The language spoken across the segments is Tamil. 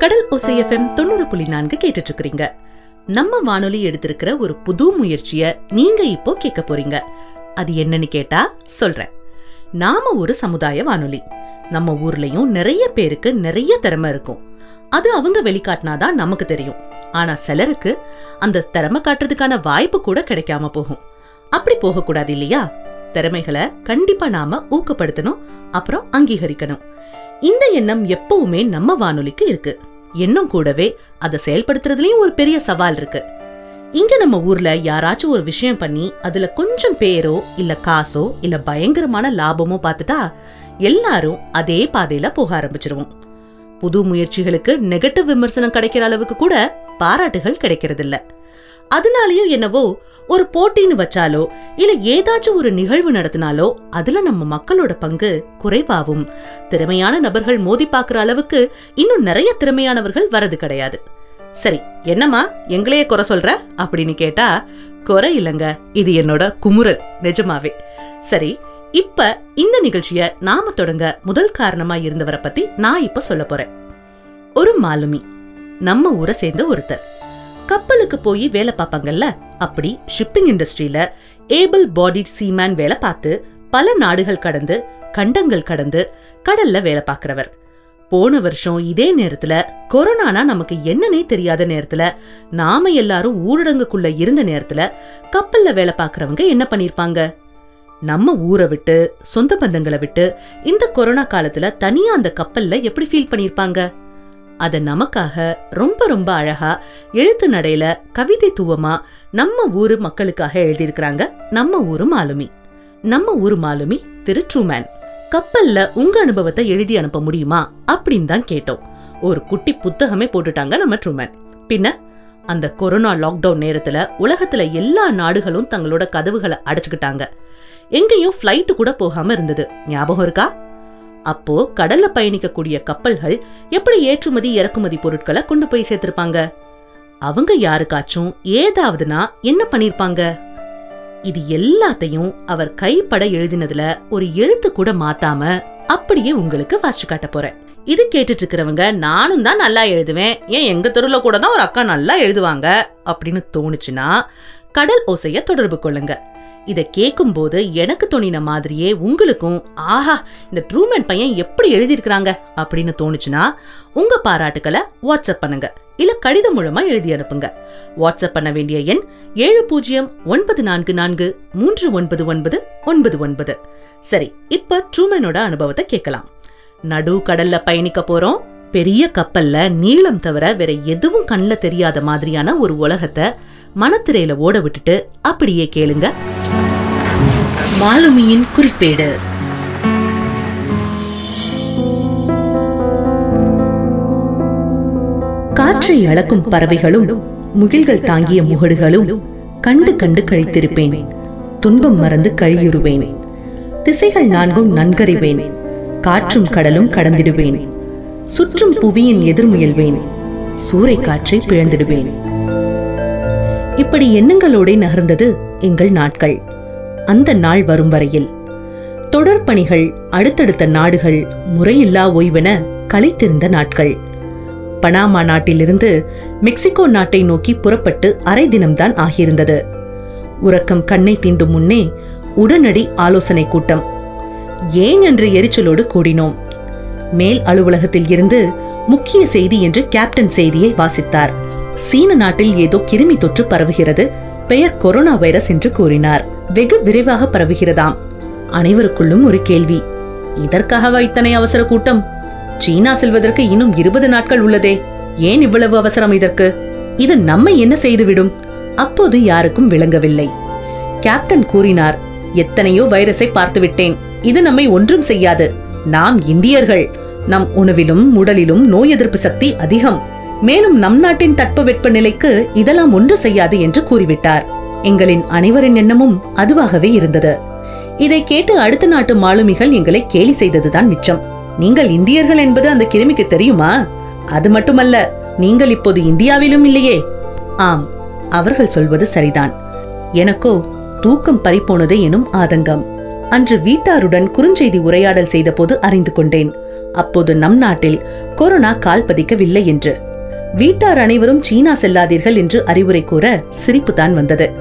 கடல் ஒசைஎஃப்எம் தொண்ணூறு புள்ளி நான்கு கேட்டுட்டு இருக்கிறீங்க நம்ம வானொலி எடுத்திருக்கிற ஒரு புது முயற்சிய நீங்க இப்போ கேட்க போறீங்க. அது என்னன்னு கேட்டா சொல்றேன். நாம ஒரு சமுதாய வானொலி. நம்ம ஊர்லயும் நிறைய பேருக்கு நிறைய திறமை இருக்கும். அது அவங்க வெளிக்காட்டினாதான் நமக்கு தெரியும். ஆனா சிலருக்கு அந்த திறமை காட்டுறதுக்கான வாய்ப்பு கூட கிடைக்காம போகும். அப்படி போகக்கூடாது இல்லையா? திறமைகளை கண்டிப்பா நாம ஊக்கப்படுத்தணும் அப்புறம் அங்கீகரிக்கணும். இந்த எண்ணம் எப்பவுமே நம்ம வானொலிக்கு இருக்கு. இன்னும் கூடவே அதை செயல்படுத்துறதுலயும் ஒரு பெரிய சவால் இருக்கு. இங்க நம்ம ஊர்ல யாராச்சும் ஒரு விஷயம் பண்ணி அதுல கொஞ்சம் பேரோ இல்ல காசோ இல்ல பயங்கரமான லாபமோ பார்த்துட்டா எல்லாரும் அதே பாதையில போக ஆரம்பிச்சிருவோம். புது முயற்சிகளுக்கு நெகட்டிவ் விமர்சனம் கிடைக்கிற அளவுக்கு கூட பாராட்டுகள் கிடைக்கிறதில்ல. அதனாலயும் என்னவோ ஒரு போட்டின்னு வச்சாலோ இல்ல ஏதாச்சும் ஒரு நிகழ்வு நடத்தினாலோ அதுல நம்ம மக்களோட பங்கு குறைவாகும். திறமையான நபர்கள் மோதி பாக்குற அளவுக்கு இன்னும் நிறைய திறமையானவர்கள் வரது கிடையாது. சரி என்னம்மா எங்களையே குறை சொல்ற? அப்படின்னு கேட்டா குறை இல்லைங்க. இது என்னோட குமுறல் நிஜமாவே. சரி இப்ப இந்த நிகழ்ச்சிய நாம தொடங்க முதல் காரணமா இருந்தவரை பத்தி நான் இப்ப சொல்ல போறேன். ஒரு மாலுமி நம்ம ஊரை சேர்ந்த ஒருத்தர். கப்பலுக்கு போய் வேலை பார்ப்பாங்கல்ல? அப்படி ஷிப்பிங் இண்டஸ்ட்ரியில ஏபிள் பாடிட் சீமேன் வேலை பார்த்து பல நாடுகள் கடந்து கண்டங்கள் கடந்து கடல்ல வேலை பார்க்கிறவர். போன வருஷம் இதே நேரத்துல கொரோனானா நமக்கு என்னன்னே தெரியாத நேரத்துல நாம எல்லாரும் ஊரடங்குக்குள்ள இருந்த நேரத்துல கப்பல்ல வேலை பார்க்கறவங்க என்ன பண்ணிருப்பாங்க? நம்ம ஊரை விட்டு சொந்த பந்தங்களை விட்டு இந்த கொரோனா காலத்துல தனியா அந்த கப்பல்ல எப்படி ஃபீல் பண்ணிருப்பாங்க? அத நமக்காக ரொம்ப ரொம்ப அழகா எழுத்து நடையில கவிதை தூவமா நம்ம ஊரு மக்களுக்காக எழுதியிருக்கிறாங்க. நம்ம ஊரு மாலுமி. நம்ம ஊரு மாலுமி திரு ட்ரூமேன். கப்பல்ல உங்க அனுபவத்தை எழுதி அனுப்ப முடியுமா? அப்படின்னு தான் கேட்டோம். ஒரு குட்டி புத்தகமே போட்டுட்டாங்க நம்ம ட்ரூமேன். பின்ன அந்த கொரோனா லாக்டவுன் நேரத்துல உலகத்துல எல்லா நாடுகளும் தங்களோட கதவுகளை அடைச்சுக்கிட்டாங்க. எங்கேயும் ஃப்ளைட்டு கூட போகாம இருந்தது. ஞாபகம் இருக்கா? அப்போ கடல்ல பயணிக்கக்கூடிய கப்பல்கள் எப்படி ஏற்றுமதி இறக்குமதி பொருட்களை கொண்டு போய் சேர்த்திருப்பாங்க? அவங்க யாருக்காச்சும் ஏதாவதுனா என்ன பண்ணிருப்பாங்க? இது எல்லாத்தையும் அவர் கைப்பட எழுதினதுல ஒரு எழுத்து கூட மாத்தாம அப்படியே உங்களுக்கு வாசிச்சு காட்ட போறேன். இது கேட்டுட்டு இருக்கிறவங்க நானும் தான் நல்லா எழுதுவேன். ஏன் எங்க தெருல கூட தான் ஒரு அக்கா நல்லா எழுதுவாங்க? அப்படின்னு தோணுச்சுன்னா கடல் ஓசைய தொடர்பு கொள்ளுங்க. இத கேட்கும்போது எனக்கு தோணின மாதிரியே உங்களுக்கும் ஆஹா இந்த ட்ரூமேன் பையன் எப்படி எழுதியிருக்கிறாங்க? அப்படின்னு தோணுச்சுன்னா உங்க பாராட்டுக்களை வாட்ஸ்அப் பண்ணுங்க. இல்ல கடிதம் மூலமா எழுதி அனுப்புங்க. வாட்ஸ்அப் பண்ண வேண்டிய எண் ஏழு பூஜ்ஜியம் ஒன்பது நான்கு நான்கு மூன்று ஒன்பது ஒன்பது ஒன்பது. ஒன்பது சரி இப்ப ட்ரூமேனோட அனுபவத்தை கேட்கலாம். நடு கடல்ல பயணிக்க போறோம். பெரிய கப்பல்ல நீளம் தவிர வேற எதுவும் கண்ணில் தெரியாத மாதிரியான ஒரு உலகத்தை மனத்திரையில ஓட விட்டுட்டு அப்படியே கேளுங்க. மாலுமியின் குறிப்பேடு. காற்றை அளக்கும் பறவைகளும் முகில்கள் தாங்கிய முகடுகளும் கண்டு கண்டு கழித்திருப்பேன். துன்பம் மறந்து கழியுறுவேன். திசைகள் நான்கும் நன்கறிவேன். காற்றும் கடலும் கடந்திடுவேன். சுற்றும் புவியின் எதிர்முயல்வேன். சூறை காற்றை பிழந்திடுவேன் இப்படி எண்ணங்களோடே நகர்ந்தது எங்கள் நாட்கள். அந்த நாள் வரும் வரையில். தொடர் பணிகள் அடுத்தடுத்த நாடுகள் முறையில்லா ஓய்வென களைத்திருந்த நாட்கள். பனாமா நாட்டிலிருந்து மெக்சிகோ நாட்டை நோக்கி புறப்பட்டு அரை தினம்தான் ஆகியிருந்தது. உறக்கம் கண்ணை தீண்டும் முன்னே உடனடி ஆலோசனை கூட்டம். ஏன் என்று எரிச்சலோடு கூடினோம். மேல் அலுவலகத்தில் இருந்து முக்கிய செய்தி என்று கேப்டன் செய்தியை வாசித்தார். சீன நாட்டில் ஏதோ கிருமி தொற்று பரவுகிறது. பெயர் கொரோனா வைரஸ் என்று கூறினார். வெகு விரைவாக பரவுகிறதாம். அனைவருக்குள்ளும் ஒரு கேள்வி. இதற்காகவா இத்தனை அவசர கூட்டம்? சீனா செல்வதற்கு இன்னும் இருபது நாட்கள் உள்ளதே. ஏன் இவ்வளவு அவசரம் இதற்கு? இது நம்மை என்ன செய்துவிடும்? அப்போது யாருக்கும் விளங்கவில்லை. கேப்டன் கூறினார் எத்தனையோ வைரஸை பார்த்துவிட்டேன். இது நம்மை ஒன்றும் செய்யாது. நாம் இந்தியர்கள். நம் உணவிலும் உடலிலும் நோய் எதிர்ப்பு சக்தி அதிகம். மேலும் நம் நாட்டின் தட்பவெட்ப நிலைக்கு இதெல்லாம் ஒன்று செய்யாது என்று கூறிவிட்டார். எங்களின் அனைவரின் எண்ணமும் அதுவாகவே இருந்தது. இதை கேட்டு அடுத்த நாட்டு மாலுமிகள் எங்களை கேலி செய்ததுதான் மிச்சம். நீங்கள் இந்தியர்கள் என்பது அந்த கிருமிக்கு தெரியுமா? அது மட்டுமல்ல நீங்கள் இப்போது இந்தியாவிலும் இல்லையே. ஆம் அவர்கள் சொல்வது சரிதான். எனக்கோ தூக்கம் பறிப்போனது எனும் ஆதங்கம். அன்று வீட்டாருடன் குறுஞ்செய்தி உரையாடல் செய்தபோது அறிந்து கொண்டேன். அப்போது நம் நாட்டில் கொரோனா கால் பதிக்கவில்லை என்று. வீட்டார் அனைவரும் சீனா செல்லாதீர்கள் என்று அறிவுரை கூற சிரிப்பு தான் வந்தது.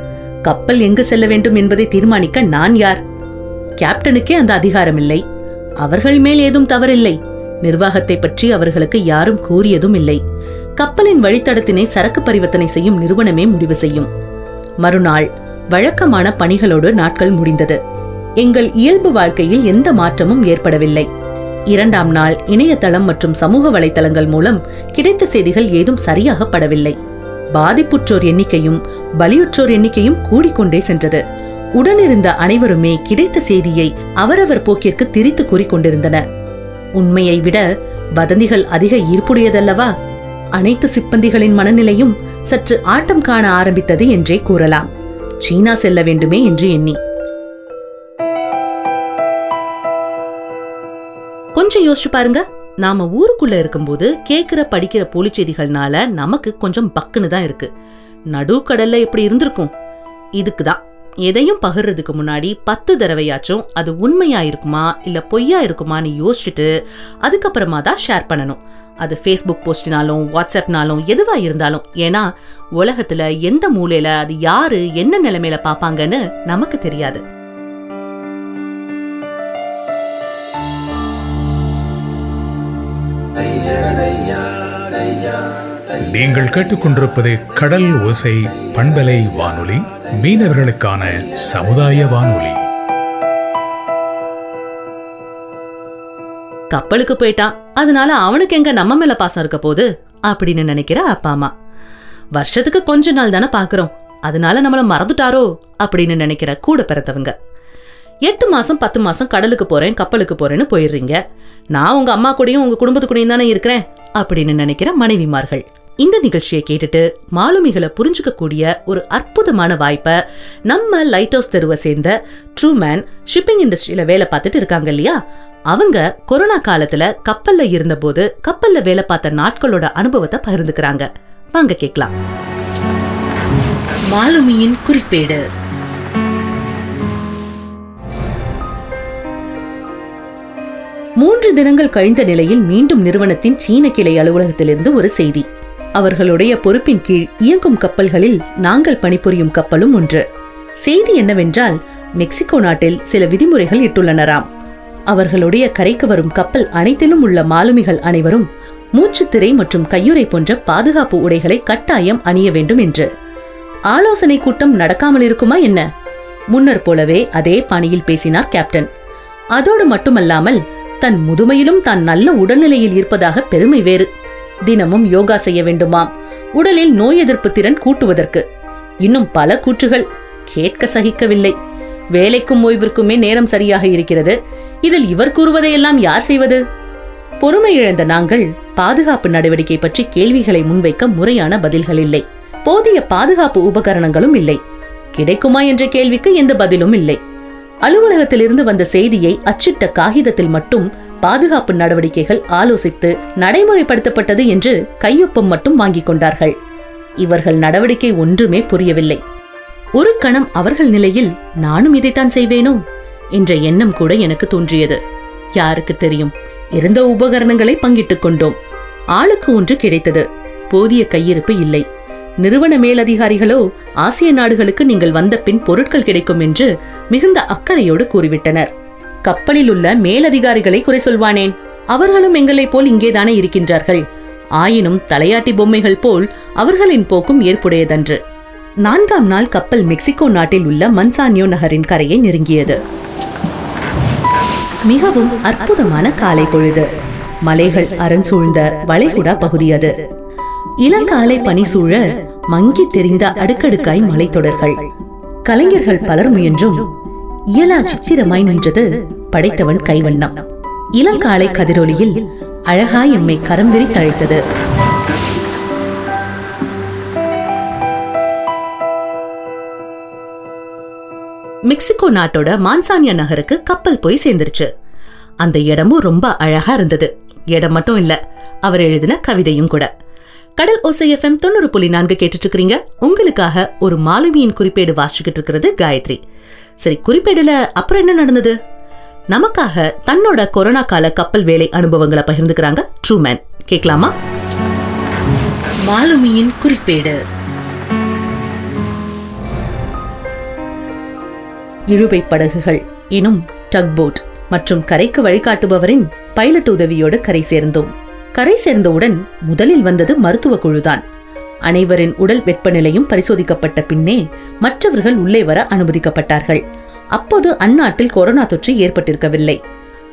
கப்பல் எங்கு செல்ல வேண்டும் என்பதை தீர்மானிக்க நான் யார்? கேப்டனுக்கே அந்த அதிகாரம் இல்லை அவர்கள் மேல் ஏதும் தவறில்லை. நிர்வாகத்தை பற்றி அவர்களுக்கு யாரும் கூறியதும் இல்லை. கப்பலின் வழித்தடத்தினை சரக்கு பரிவர்த்தனை செய்யும் நிறுவனமே முடிவு செய்யும். மறுநாள் வழக்கமான பணிகளோடு நாட்கள் முடிந்தது. எங்கள் இயல்பு வாழ்க்கையில் எந்த மாற்றமும் ஏற்படவில்லை. இரண்டாம் நாள் இணையதளம் மற்றும் சமூக வலைதளங்கள் மூலம் கிடைத்த செய்திகள் ஏதும் சரியாக படவில்லை பாதிப்புற்றோர் எண்ணிக்கையும் பலியுற்றோர் எண்ணிக்கையும் கூடிக்கொண்டே சென்றது. உடனிருந்த அனைவருமே கிடைத்த செய்தியை அவரவர் போக்கிற்கு திரித்து கூறிக்கொண்டிருந்தனர் உண்மையை விட வதந்திகள் அதிக ஈர்ப்புடையதல்லவா? அனைத்து சிப்பந்திகளின் மனநிலையும் சற்று ஆட்டம் காண ஆரம்பித்தது என்றே கூறலாம். சீனா செல்ல வேண்டுமே என்று எண்ணி. கொஞ்சம் யோசிச்சு பாருங்க. நாம ஊருக்குள்ள இருக்கும்போது கேட்குற படிக்கிற போலி செய்திகள்னால நமக்கு கொஞ்சம் பக்குன்னு தான் இருக்கு. நடுக்கடல்ல எப்படி இருந்திருக்கும்? இதுக்கு தான். எதையும் பகிர்றதுக்கு முன்னாடி பத்து தடவையாச்சும் அது உண்மையா இருக்குமா இல்ல பொய்யா இருக்குமான்னு யோசிச்சுட்டு அதுக்கப்புறமா தான் ஷேர் பண்ணணும். அது ஃபேஸ்புக் போஸ்ட்னாலும் வாட்ஸ்அப்னாலும் எதுவா இருந்தாலும். ஏன்னா உலகத்துல எந்த மூலையில அது யாரு என்ன நிலைமையில பார்ப்பாங்கன்னு நமக்கு தெரியாது. நீங்கள் கேட்டுக்கொண்டிருப்பது கடல் ஓசை பண்பலை வானொலி மீனவர்களுக்கான சமுதாய வானொலி. கப்பலுக்கு போயிட்டான் அதனால அவனுக்கு எங்க நம்ம மேல பாசம் இருக்க போகுது? அப்படின்னு நினைக்கிற அப்பா அம்மா. வருஷத்துக்கு கொஞ்ச நாள் தானே பாக்குறோம். அதனால நம்மள மறந்துட்டாரோ? அப்படின்னு நினைக்கிற கூட பிறந்தவங்க. எட்டு மாதம் பத்து மாதம் கடலுக்கு போறேன் கப்பலுக்கு போறேன்னு போயிடுறீங்க. நான் உங்க அம்மா கூடயும் உங்கள் குடும்பத்து கூடயும் தானே இருக்கிறேன் அப்படின்னு நினைக்கிற மனைவிமார்கள். இந்த நிகழ்ச்சியை கேட்டுட்டு மாலுமிகளை புரிஞ்சுக்கக்கூடிய ஒரு அற்புதமான வாய்ப்பை நம்ம லைட் ஹவுஸ் தெருவை சேர்ந்த ட்ரூமேன் ஷிப்பிங் இண்டஸ்ட்ரியில வேலை பார்த்துட்டு இருக்காங்க இல்லையா? அவங்க கொரோனா காலத்துல கப்பல்ல இருந்தபோது கப்பல்ல வேலை பார்த்த நாட்களோட அனுபவத்தை பகிர்ந்துக்கிறாங்க. வாங்க கேட்கலாம். மாலுமியின் குறிப்பேடு. மூன்று தினங்கள் கழிந்த நிலையில் மீண்டும் நிறுவனத்தின் சீன கிளை அலுவலகத்திலிருந்து ஒரு செய்தி. அவர்களுடைய பொறுப்பின் கீழ் இயங்கும் கப்பல்களில் நாங்கள் பணிபுரியும் கப்பலும் ஒன்று. செய்தி என்னவென்றால் மெக்சிகோ நாட்டில் சில விதிமுறைகள் இட்டுள்ளனராம். அவர்களுடைய கரைக்கு வரும் கப்பல் அனைத்திலும் உள்ள மாலுமிகள் அனைவரும் மூச்சுத்திரை மற்றும் கையுறை போன்ற பாதுகாப்பு உடைகளை கட்டாயம் அணிய வேண்டும் என்று. ஆலோசனை கூட்டம் நடக்காமல் இருக்குமா என்ன? முன்னர் போலவே அதே பாணியில் பேசினார் கேப்டன். அதோடு மட்டுமல்லாமல் தன் முதுமையிலும் தான் நல்ல உடல்நிலையில் இருப்பதாக பெருமை வேறு. தினமும் யோகா செய்ய வேண்டுமாம். உடலில் நோய் எதிர்ப்பு திறன் கூட்டுவதற்கு. இன்னும் பல கூற்றுகள். கேட்க சகிக்கவில்லை. வேலைக்கும் ஓய்விற்குமே நேரம் சரியாக இருக்கிறது. இதில் இவர் கூறுவதையெல்லாம் யார் செய்வது? பொறுமை இழந்த நாங்கள் பாதுகாப்பு நடவடிக்கை பற்றி கேள்விகளை முன்வைக்க முறையான பதில்கள் இல்லை. போதிய பாதுகாப்பு உபகரணங்களும் இல்லை. கிடைக்குமா என்ற கேள்விக்கு எந்த பதிலும் இல்லை. அலுவலகத்திலிருந்து வந்த செய்தியை அச்சிட்ட காகிதத்தில் மட்டும் பாதுகாப்பு நடவடிக்கைகள் ஆலோசித்து நடைமுறைப்படுத்தப்பட்டது என்று கையொப்பம் மட்டும் வாங்கிக் கொண்டார்கள். இவர்கள் நடவடிக்கை ஒன்றுமே புரியவில்லை. ஒரு கணம் அவர்கள் நிலையில் நானும் இதைத்தான் செய்வேனோ? என்ற எண்ணம் கூட எனக்கு தோன்றியது. யாருக்கு தெரியும் இருந்த உபகரணங்களை பங்கிட்டுக் கொண்டோம். ஆளுக்கு ஒன்று கிடைத்தது. போதிய கையிருப்பு இல்லை. நிறுவன மேலதிகாரிகளோ ஆசிய நாடுகளுக்கு நீங்கள் வந்த பின் பொருட்கள் கிடைக்கும் என்று மிகுந்த அக்கறையோடு கூறிவிட்டனர். கப்பலில் உள்ள மேலதிகாரிகளை குறை சொல்வானேன். அவர்களும் எங்களைப் போல் இங்கேதானே இருக்கின்றார்கள். ஆயினும் தலையாட்டி பொம்மைகள் போல் அவர்களின் போக்கும் ஏற்புடையதன்று. நான்காம் நாள் கப்பல் மெக்சிகோ நாட்டில் உள்ள மன்சானியோ நகரின் கரையை நெருங்கியது. மிகவும் அற்புதமான காலை பொழுது. மலைகள் அரண்சூழ்ந்த வளைகுடா பகுதி அது. இளங்காலை பனி சூழ மங்கி தெரிந்த அடுக்கடுக்காய் மலைத்தொடர்கள். கலைஞர்கள் பலர் முயன்றும் இயலா சித்திரமாய் நின்றது படைத்தவன் கைவண்ணம். இளங்காலை கதிரொலியில் அழகாய் எம்மை கரம் விரித்தழைத்தது மெக்சிகோ நாட்டோட மான்சானியா நகருக்கு கப்பல் போய் சேர்ந்துருச்சு. அந்த இடமும் ரொம்ப அழகா இருந்தது. இடம் மட்டும் இல்ல அவர் எழுதின கவிதையும் கூட. கடல் ஓசை எஃப்எம் தொண்ணூறு புள்ளி நான்கு கேட்டுட்டு இருக்கிறீங்க உங்களுக்காக ஒரு மாலுமியின் குறிப்பேடு வாசிக்கிட்டு இருக்கிறது காயத்ரி. சரி குறிப்பேடுல அப்புறம் என்ன நடந்தது? நமக்காக தன்னோட கொரோனா கால கப்பல் வேலை அனுபவங்களை பகிர்ந்துக்கிறாங்க ட்ரூமேன் கேட்கலாமா? மாலுமியின் குறிப்பேடு. இழுவை படகுகள் எனும் டக் போட் மற்றும் கரைக்கு வழிகாட்டுபவரின் பைலட் உதவியோடு கரை சேர்ந்தோம். கரை சேர்ந்தவுடன் முதலில் வந்தது மருத்துவ குழுதான். அனைவரின் உடல் வெப்பநிலையும் பரிசோதிக்கப்பட்ட பின்னே மற்றவர்கள் உள்ளே வர அனுமதிக்கப்பட்டார்கள். அப்போது அந்நாட்டில் கொரோனா தொற்று ஏற்பட்டிருக்கவில்லை.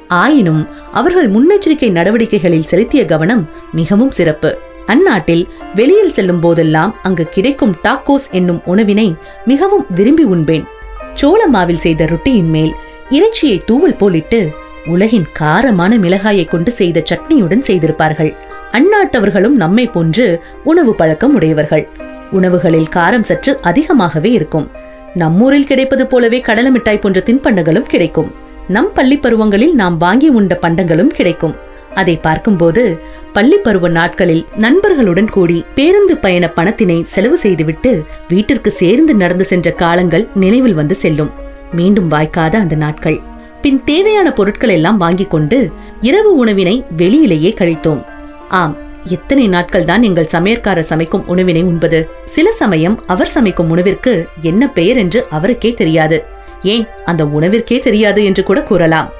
ஆயினும் அவர்கள் முன்னெச்சரிக்கை நடவடிக்கைகளில் செலுத்திய கவனம் மிகவும் சிறப்பு. அந்நாட்டில் வெளியில் செல்லும் போதெல்லாம் அங்கு கிடைக்கும் டாக்கோஸ் என்னும் உணவினை மிகவும் விரும்பி உண்பேன். சோள மாவில் செய்த ரொட்டியின் மேல் இறைச்சியை தூவல் போலிட்டு உலகின் காரமான மிளகாயை கொண்டு செய்த சட்னியுடன் செய்திருப்பார்கள். அந்நாட்டவர்களும் நம்மை போன்று உணவு பழக்கம் உடையவர்கள். உணவுகளில் காரம் சற்று அதிகமாகவே இருக்கும். நம்மூரில் கிடைப்பது போலவே கடலை மிட்டாய் போன்ற தின்பண்டங்களும் கிடைக்கும். நம் பள்ளி பருவங்களில் நாம் வாங்கி உண்ட பண்டங்களும் கிடைக்கும். அதை பார்க்கும்போது பள்ளி பருவ நாட்களில் நண்பர்களுடன் கூடி பேருந்து பயண பணத்தினை செலவு செய்துவிட்டு வீட்டிற்கு சேர்ந்து நடந்து சென்ற காலங்கள் நினைவில் வந்து செல்லும். மீண்டும் வாய்க்காத அந்த நாட்கள். பின் தேவையான பொருட்கள் எல்லாம் வாங்கிக் கொண்டு இரவு உணவினை வெளியிலேயே கழித்தோம். ஆம் எத்தனை நாட்கள் தான் எங்கள் சமையற்காரர் சமைக்கும் உணவினை உண்பது? சில சமயம் அவர் சமைக்கும் உணவிற்கு என்ன பெயர் என்று அவருக்கே தெரியாது. ஏன் அந்த உணவிற்கே தெரியாது என்று கூட கூறலாம்.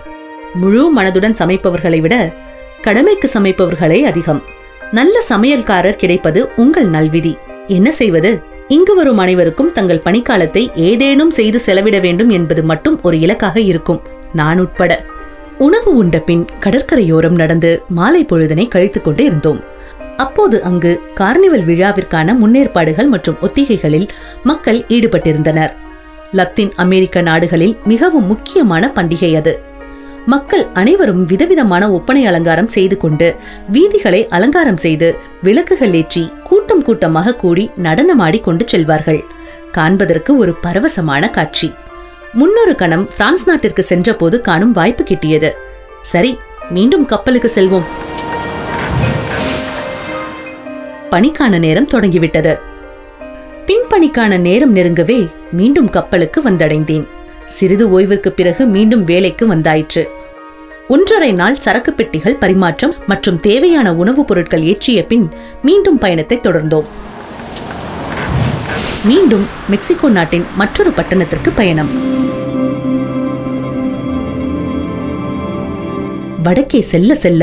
முழு மனதுடன் சமைப்பவர்களை விட கடமைக்கு சமைப்பவர்களே அதிகம். நல்ல சமையல்காரர் கிடைப்பது உங்கள் நல்விதி. என்ன செய்வது? இங்கு வரும் அனைவருக்கும் தங்கள் பணிக்காலத்தை ஏதேனும் செய்து செலவிட வேண்டும் என்பது மட்டும் ஒரு இலக்காக இருக்கும். நான் உட்பட உணவு உண்ட பின் கடற்கரையோரம் நடந்து மாலை பொழுதனை கழித்துக் கொண்டே இருந்தோம். அப்போது அங்கு கார்னிவல் விழாவிற்கான முன்னேற்பாடுகள் மற்றும் ஒத்திகைகளில் மக்கள் ஈடுபட்டிருந்தனர். லத்தீன் அமெரிக்க நாடுகளில் மிகவும் முக்கியமான பண்டிகை அது. மக்கள் அனைவரும் விதவிதமான ஒப்பனை அலங்காரம் செய்து கொண்டு வீதிகளை அலங்காரம் செய்து விளக்குகள் ஏற்றி கூட்டம் கூட்டமாக கூடி நடனமாடி கொண்டு செல்வார்கள். காண்பதற்கு ஒரு பரவசமான காட்சி. முன்னொரு கணம் பிரான்ஸ் நாட்டிற்கு சென்றபோது காணும் வாய்ப்பு கிட்டியது. சரி மீண்டும் கப்பலுக்கு செல்வோம். பணிக்கான நேரம் தொடங்கிவிட்டது. பின்பணிக்கான நேரம் நெருங்கவே மீண்டும் கப்பலுக்கு வந்தடைந்தேன். சிறிது ஓய்விற்கு பிறகு மீண்டும் வேலைக்கு வந்தாயிற்று. ஒன்றரை நாள் சரக்கு பெட்டிகள் பரிமாற்றம் மற்றும் தேவையான உணவுப் பொருட்கள் ஏற்றிய பின் மீண்டும் பயணத்தை தொடர்ந்தோம். மீண்டும் மெக்சிகோ நாட்டின் மற்றொரு பட்டணத்திற்கு பயணம். வடக்கே செல்ல செல்ல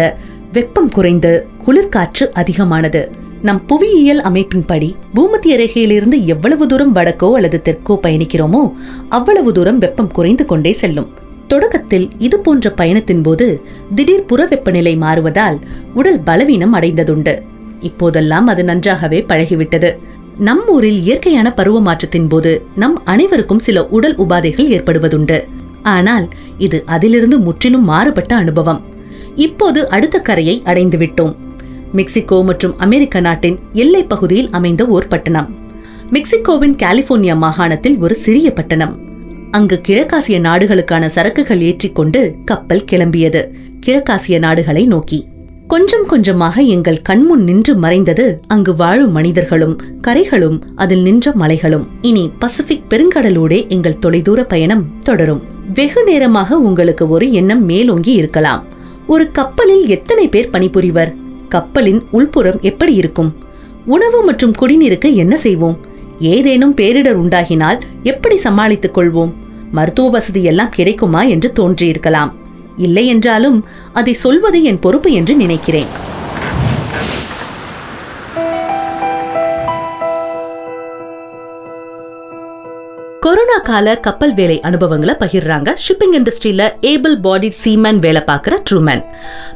வெப்பம் குறைந்து குளிர்காற்று அதிகமானது. நம் புவியியல் அமைப்பின்படி பூமத்திய ரேகையிலிருந்து எவ்வளவு தூரம் வடக்கோ அல்லது தெற்கோ பயணிக்கிறோமோ அவ்வளவு தூரம் வெப்பம் குறைந்து கொண்டே செல்லும். தொடக்கத்தில் இது போன்ற பயணத்தின் போது திடீர் புற வெப்பநிலை மாறுவதால் உடல் பலவீனம் அடைந்ததுண்டு. இப்போதெல்லாம் அது நன்றாகவே பழகிவிட்டது. நம் ஊரில் இயற்கையான பருவ மாற்றத்தின் போது நம் அனைவருக்கும் சில உடல் உபாதைகள் ஏற்படுவதுண்டு. ஆனால் இது அதிலிருந்து முற்றிலும் மாறுபட்ட அனுபவம். இப்போது அடுத்த கரையை அடைந்து விட்டோம். மெக்சிகோ மற்றும் அமெரிக்க நாட்டின் எல்லைப் பகுதியில் அமைந்த ஓர் பட்டணம். மெக்சிகோவின் கலிபோர்னியா மாகாணத்தில் ஒரு சிறிய பட்டணம். அங்கு கிழக்காசிய நாடுகளுக்கான சரக்குகள் ஏற்றிக்கொண்டு கப்பல் கிளம்பியது. கிழக்காசிய நாடுகளை நோக்கி. கொஞ்சம் கொஞ்சமாக எங்கள் கண்முன் நின்று மறைந்தது அங்கு வாழும் மனிதர்களும் கரைகளும் அதில் நின்ற மலைகளும். இனி பசிபிக் பெருங்கடலூடே எங்கள் தொலைதூர பயணம் தொடரும். வெகு நேரமாக உங்களுக்கு ஒரு எண்ணம் மேலோங்கி இருக்கலாம். ஒரு கப்பலில் எத்தனை பேர் பணிபுரிவர்? கப்பலின் உள்புறம் எப்படி இருக்கும்? உணவு மற்றும் குடிநீருக்கு என்ன செய்வோம்? ஏதேனும் பேரிடர் உண்டாகினால் எப்படி சமாளித்துக் கொள்வோம்? மருத்துவ வசதி எல்லாம் கிடைக்குமா என்று தோன்றியிருக்கலாம். இல்லை என்றாலும் அதை சொல்வது என் பொறுப்பு என்று நினைக்கிறேன். கொரோனா கால கப்பல் வேலை அனுபவங்களை பகிர்றாங்க ஷிப்பிங் இண்டஸ்ட்ரியில ஏபிள் பாடி சீமேன் வேலை பார்க்குற ட்ரூமேன்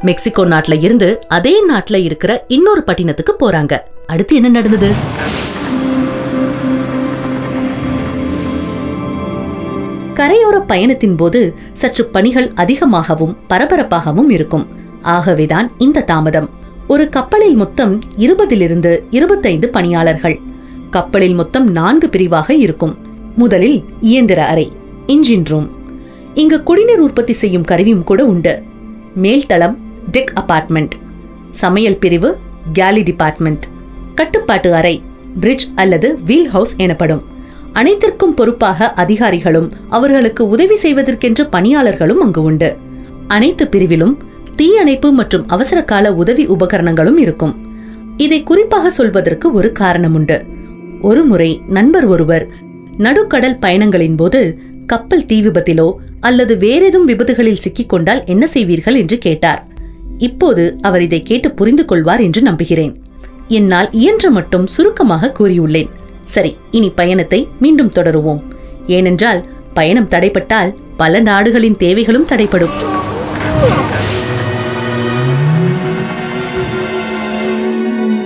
மெக்சிகோ நாட்டில் இருந்து அதே நாட்டில் இருக்கிற இன்னொரு பட்டினத்துக்கு போறாங்க. அடுத்து என்ன நடந்தது? கரையோர பயணத்தின் போது சற்று பணிகள் அதிகமாகவும் பரபரப்பாகவும் இருக்கும். ஆகவேதான் இந்த தாமதம். ஒரு கப்பலில் மொத்தம் இருபதிலிருந்து இருபத்தைந்து பணியாளர்கள். கப்பலில் மொத்தம் நான்கு பிரிவாக இருக்கும். முதலில் இயந்திர அறை இன்ஜின் ரூம் இங்கு குடிநீர் உற்பத்தி செய்யும் கருவியும் கூட உண்டு. மேல்தளம் டெக் அபார்ட்மெண்ட் சமையல் பிரிவு கேலி டிபார்ட்மெண்ட் கட்டுப்பாட்டு அறை பிரிட்ஜ் அல்லது வீல் ஹவுஸ் எனப்படும். அனைத்திற்கும் பொறுப்பாக அதிகாரிகளும் அவர்களுக்கு உதவி செய்வதற்கென்று பணியாளர்களும் அங்கு உண்டு. அனைத்து பிரிவிலும் தீயணைப்பு மற்றும் அவசர கால உதவி உபகரணங்களும் இருக்கும். இதை குறிப்பாக சொல்வதற்கு ஒரு காரணம் உண்டு. ஒருமுறை நண்பர் ஒருவர் நடுக்கடல் பயணங்களின் போது கப்பல் தீ விபத்திலோ அல்லது வேறேதும் விபத்துகளில் சிக்கிக்கொண்டால் என்ன செய்வீர்கள் என்று கேட்டார். இப்போது அவர் இதை கேட்டு புரிந்து கொள்வார் என்று நம்புகிறேன். என்னால் இயன்ற மட்டும் சுருக்கமாக கூறியுள்ளேன். சரி இனி பயணத்தை மீண்டும் தொடருவோம். ஏனென்றால் பயணம் தடைப்பட்டால் பல நாடுகளின் தேவைகளும் தடைப்படும்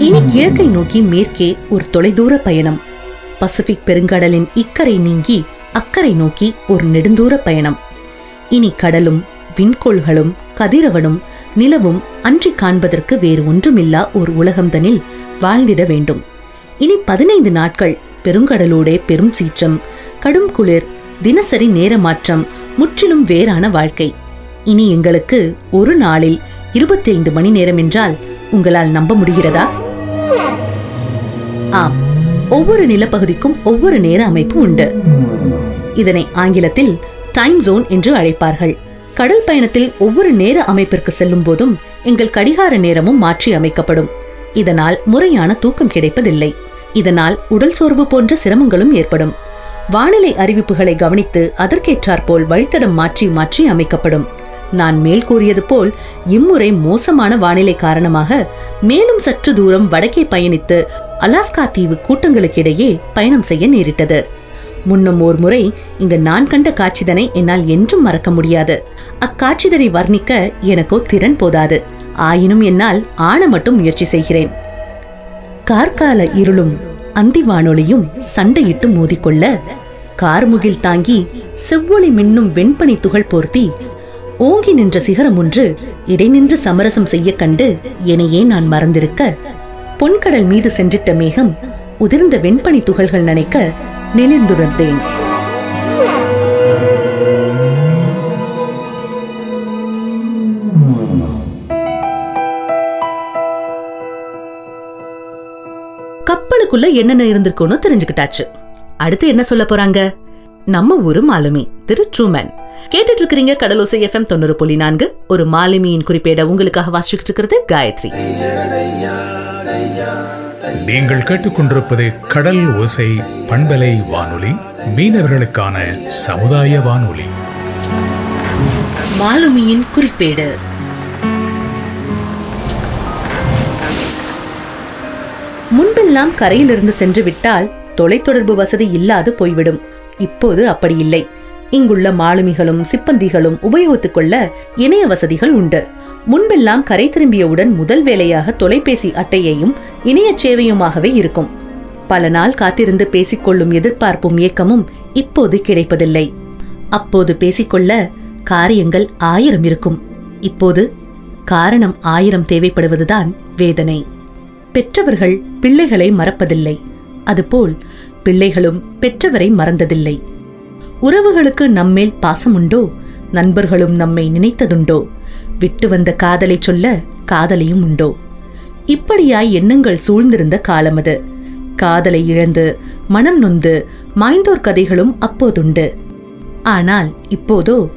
இனி கிழக்கை நோக்கி மேற்கே ஒரு தொலைதூர பயணம். பசிபிக் பெருங்கடலின் இக்கரை நீங்கி அக்கறை நோக்கி ஒரு நெடுந்தூர பயணம். இனி கடலும் விண்கோள்களும் கதிரவனும் நிலவும் அன்றி காண்பதற்கு வேறு ஒன்றுமில்லா ஒரு உலகம்தனில் வாழ்ந்திட வேண்டும். இனி பதினைந்து நாட்கள் பெருங்கடலோடே பெரும் சீற்றம் கடும் குளிர் தினசரி நேர மாற்றம் முற்றிலும் வேறான வாழ்க்கை. இனி எங்களுக்கு ஒரு நாளில் இருபத்தி ஐந்து மணி நேரம் என்றால் உங்களால் நம்ப முடிகிறதா? ஆம். ஒவ்வொரு நிலப்பகுதிக்கும் ஒவ்வொரு நேர அமைப்பு உண்டு. இதனை ஆங்கிலத்தில் டைம் ஜோன் என்று அழைப்பார்கள். கடல் பயணத்தில் ஒவ்வொரு நேர அமைப்பிற்கு செல்லும் போதும் எங்கள் கடிகார நேரமும் மாற்றி அமைக்கப்படும். இதனால் முறையான தூக்கம் கிடைப்பதில்லை. இதனால் உடல் சோர்வு போன்ற சிரமங்களும் ஏற்படும். வானிலை அறிவிப்புகளை கவனித்து அதற்கேற்றாற்போல் வழித்தடம் மாற்றி மாற்றி அமைக்கப்படும். நான் மேல் கூறியது போல் இம்முறை மோசமான வானிலை காரணமாக மேலும் சற்று தூரம் வடக்கே பயணித்து அலாஸ்கா தீவு கூட்டங்களுக்கிடையே பயணம் செய்ய நேரிட்டது. முன்னும் ஓர் முறை இங்கு நான் கண்ட காட்சிதனை என்னால் என்றும் மறக்க முடியாது. அக்காட்சிதனை வர்ணிக்க எனக்கோ திறன் போதாது. ஆயினும் என்னால் ஆன மட்டும் முயற்சி செய்கிறேன். கார்கால இருளும் அந்தி வானொலியும் சண்டையிட்டு மோதிக்கொள்ள கார்முகில் தாங்கி செவ்வொளி மின்னும் வெண்பனி துகள் போர்த்தி ஓங்கி நின்ற சிகரம் ஒன்று இடைநின்று சமரசம் செய்ய கண்டு என்னையே நான் மறந்திருக்க பொன்கடல் மீது சென்றிட்ட மேகம் உதிர்ந்த வெண்பனி துகள்கள் நனைக்க நெளிந்துணர்ந்தேன் கப்பலுக்குள்ள என்னென்ன இருந்திருக்கும்னு தெரிஞ்சுக்கிட்டாச்சு. அடுத்து என்ன சொல்ல போறாங்க? நம்ம ஊரு மாலுமி திரு ட்ரூமேன். கேட்டுட்டு இருக்கிறீங்க கடலோசை எஃப்எம் தொண்ணூறு புள்ளி நான்கு. ஒரு மாலுமியின் குறிப்பேட உங்களுக்காக வாசிச்சுட்டு இருக்கிறது காயத்ரி. நீங்கள் கேட்டுக்கொண்டிருப்பது கடல் ஓசை பண்பலை வானொலி மீனவர்களுக்கான சமுதாய வானொலி. மாலுமியின் குறிப்பேடு. முன்பெல்லாம் கரையிலிருந்து சென்று விட்டால் தொலைத்தொடர்பு வசதி இல்லாது போய்விடும். இப்போது அப்படி இல்லை. இங்குள்ள மாலுமிகளும் சிப்பந்திகளும் உபயோகித்துக் கொள்ள இணைய வசதிகள் உண்டு. முன்பெல்லாம் கரை திரும்பியவுடன் முதல் வேலையாக தொலைபேசி அட்டையையும் இணைய சேவையுமாகவே இருக்கும். பல நாள் காத்திருந்து பேசிக்கொள்ளும் எதிர்பார்ப்பும் ஏக்கமும் இப்போது கிடைப்பதில்லை. அப்போது பேசிக்கொள்ள காரியங்கள் ஆயிரம் இருக்கும். இப்போது காரணம் ஆயிரம் தேவைப்படுவதுதான் வேதனை. பெற்றவர்கள் பிள்ளைகளை மறப்பதில்லை. அதுபோல் பிள்ளைகளும் பெற்றவரை மறந்ததில்லை. உறவுகளுக்கு நம்மேல் பாசமுண்டோ? நண்பர்களும் நம்மை நினைத்ததுண்டோ? விட்டு வந்த காதலை சொல்ல காதலையும் உண்டோ? இப்படியாய் எண்ணங்கள் சூழ்ந்திருந்த காலம் அது காதலை இழந்து மனம் நொந்து மாய்ந்தோர் கதைகளும் அப்போதுண்டு. ஆனால் இப்போதோ?